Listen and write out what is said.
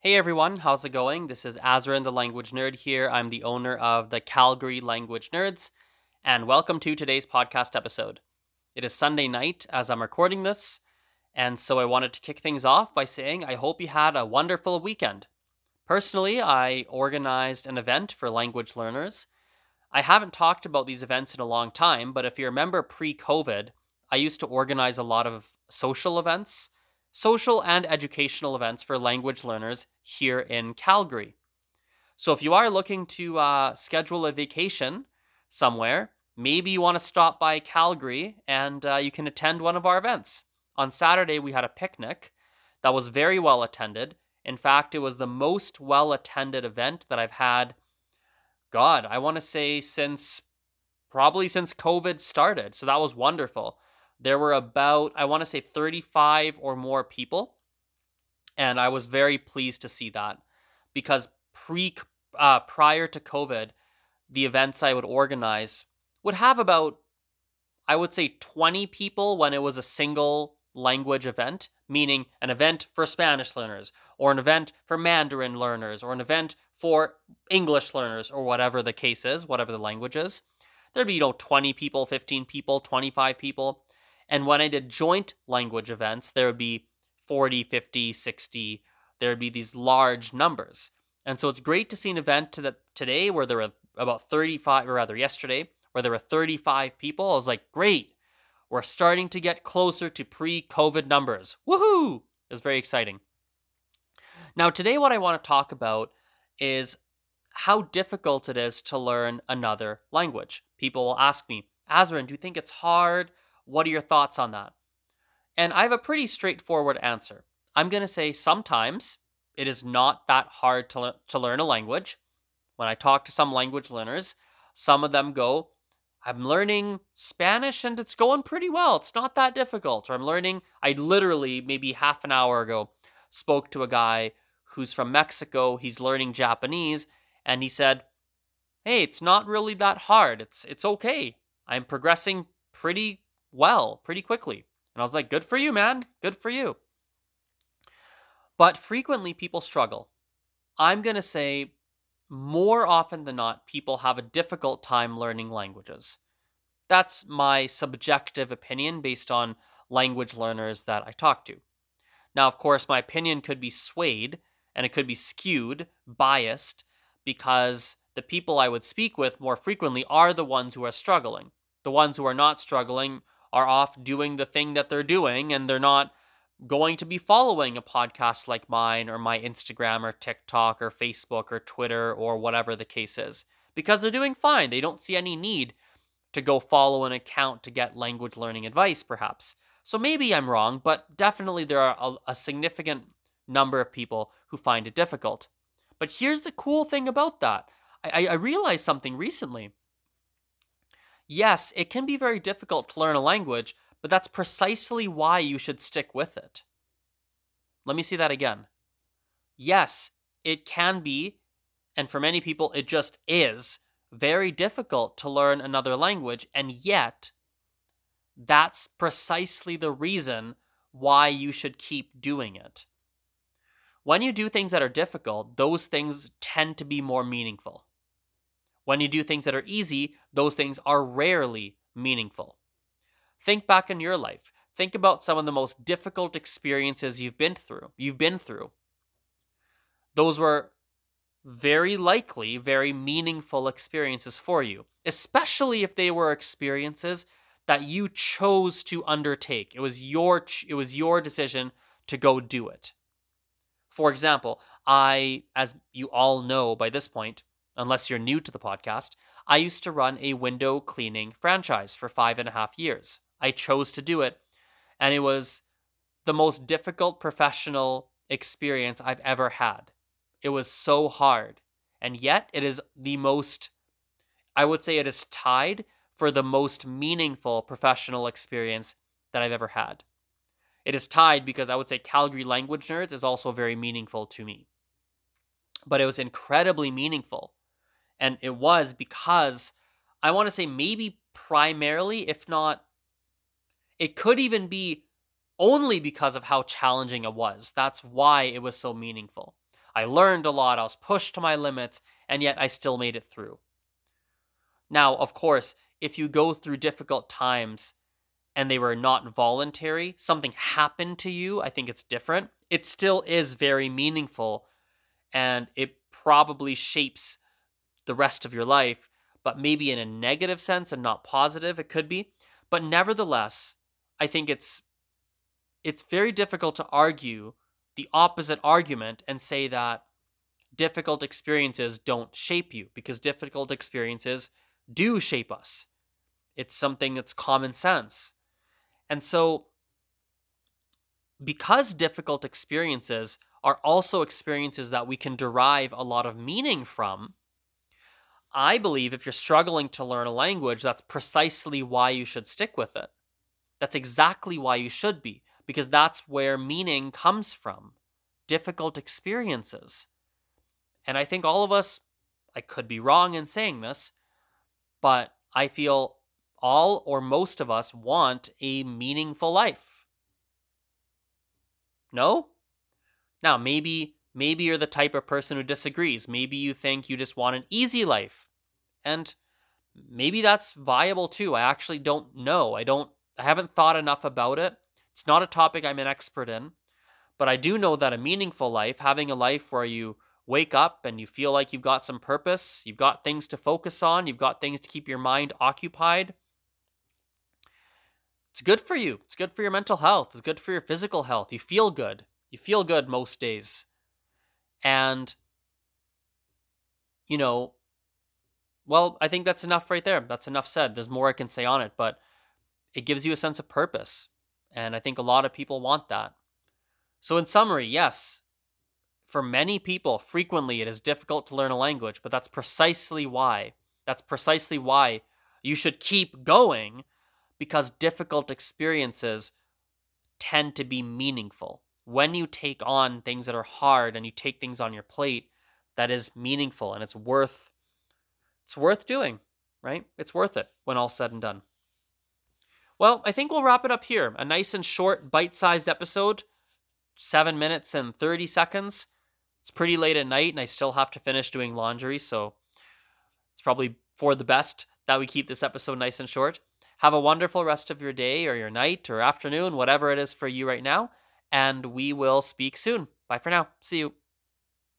Hey everyone, how's it going? This is Azrin the Language Nerd here. I'm the owner of the Calgary Language Nerds, and welcome to today's podcast episode. It is Sunday night as I'm recording this, and so I wanted to kick things off by saying I hope you had a wonderful weekend. Personally, I organized an event for language learners. I haven't talked about these events in a long time, but if you remember pre COVID, I used to organize a lot of social events social and educational events for language learners here in Calgary. So if you are looking to uh, schedule a vacation somewhere, maybe you want to stop by Calgary and uh, you can attend one of our events. On Saturday, we had a picnic that was very well attended. In fact, it was the most well attended event that I've had, God, I want to say since probably since COVID started. So that was wonderful there were about I want to say 35 or more people, and I was very pleased to see that because pre uh, prior to COVID, the events I would organize would have about I would say 20 people when it was a single language event, meaning an event for Spanish learners, or an event for Mandarin learners, or an event for English learners, or whatever the case is, whatever the language is. There'd be, you know, 20 people, 15 people, 25 people. And when I did joint language events, there would be 40, 50, 60. There would be these large numbers. And so it's great to see an event to the, today where there were about 35, or rather yesterday, where there were 35 people. I was like, great. We're starting to get closer to pre COVID numbers. Woohoo! It was very exciting. Now, today, what I want to talk about is how difficult it is to learn another language. People will ask me, Azrin, do you think it's hard? What are your thoughts on that? And I have a pretty straightforward answer. I'm going to say sometimes it is not that hard to, le- to learn a language. When I talk to some language learners, some of them go, I'm learning Spanish and it's going pretty well. It's not that difficult. Or I'm learning, I literally, maybe half an hour ago, spoke to a guy who's from Mexico. He's learning Japanese. And he said, Hey, it's not really that hard. It's, it's okay. I'm progressing pretty well pretty quickly. And I was like, good for you, man. Good for you. But frequently people struggle. I'm going to say more often than not, people have a difficult time learning languages. That's my subjective opinion based on language learners that I talk to. Now, of course, my opinion could be swayed and it could be skewed, biased, because the people I would speak with more frequently are the ones who are struggling. The ones who are not struggling are off doing the thing that they're doing and they're not going to be following a podcast like mine or my Instagram or TikTok or Facebook or Twitter or whatever the case is because they're doing fine. They don't see any need to go follow an account to get language learning advice, perhaps. So maybe I'm wrong, but definitely there are a, a significant number of people who find it difficult. But here's the cool thing about that I, I realized something recently yes, it can be very difficult to learn a language, but that's precisely why you should stick with it. Let me see that again. Yes, it can be, and for many people, it just is very difficult to learn another language, and yet, that's precisely the reason why you should keep doing it. When you do things that are difficult, those things tend to be more meaningful. When you do things that are easy, those things are rarely meaningful. Think back in your life. Think about some of the most difficult experiences you've been through. You've been through. Those were very likely very meaningful experiences for you, especially if they were experiences that you chose to undertake. It was your it was your decision to go do it. For example, I as you all know by this point, unless you're new to the podcast, I used to run a window cleaning franchise for five and a half years. I chose to do it, and it was the most difficult professional experience I've ever had. It was so hard, and yet it is the most, I would say, it is tied for the most meaningful professional experience that I've ever had. It is tied because I would say Calgary Language Nerds is also very meaningful to me. But it was incredibly meaningful and it was because I want to say maybe primarily, if not, it could even be only because of how challenging it was. That's why it was so meaningful. I learned a lot, I was pushed to my limits, and yet I still made it through. Now, of course, if you go through difficult times and they were not voluntary, something happened to you, I think it's different. It still is very meaningful and it probably shapes the rest of your life, but maybe in a negative sense and not positive, it could be. But nevertheless, I think it's it's very difficult to argue the opposite argument and say that difficult experiences don't shape you because difficult experiences do shape us. It's something that's common sense. And so, because difficult experiences are also experiences that we can derive a lot of meaning from, I believe if you're struggling to learn a language, that's precisely why you should stick with it. That's exactly why you should be, because that's where meaning comes from difficult experiences. And I think all of us, I could be wrong in saying this, but I feel all or most of us want a meaningful life. No? Now, maybe maybe you're the type of person who disagrees. Maybe you think you just want an easy life. And maybe that's viable too. I actually don't know. I don't I haven't thought enough about it. It's not a topic I'm an expert in, but I do know that a meaningful life, having a life where you wake up and you feel like you've got some purpose, you've got things to focus on, you've got things to keep your mind occupied. It's good for you. It's good for your mental health. It's good for your physical health. You feel good. You feel good most days. And, you know, well, I think that's enough right there. That's enough said. There's more I can say on it, but it gives you a sense of purpose. And I think a lot of people want that. So, in summary, yes, for many people, frequently it is difficult to learn a language, but that's precisely why. That's precisely why you should keep going because difficult experiences tend to be meaningful. When you take on things that are hard and you take things on your plate, that is meaningful and it's worth it's worth doing, right? It's worth it when all said and done. Well, I think we'll wrap it up here. A nice and short, bite-sized episode, 7 minutes and 30 seconds. It's pretty late at night and I still have to finish doing laundry, so it's probably for the best that we keep this episode nice and short. Have a wonderful rest of your day or your night or afternoon, whatever it is for you right now, and we will speak soon. Bye for now. See you.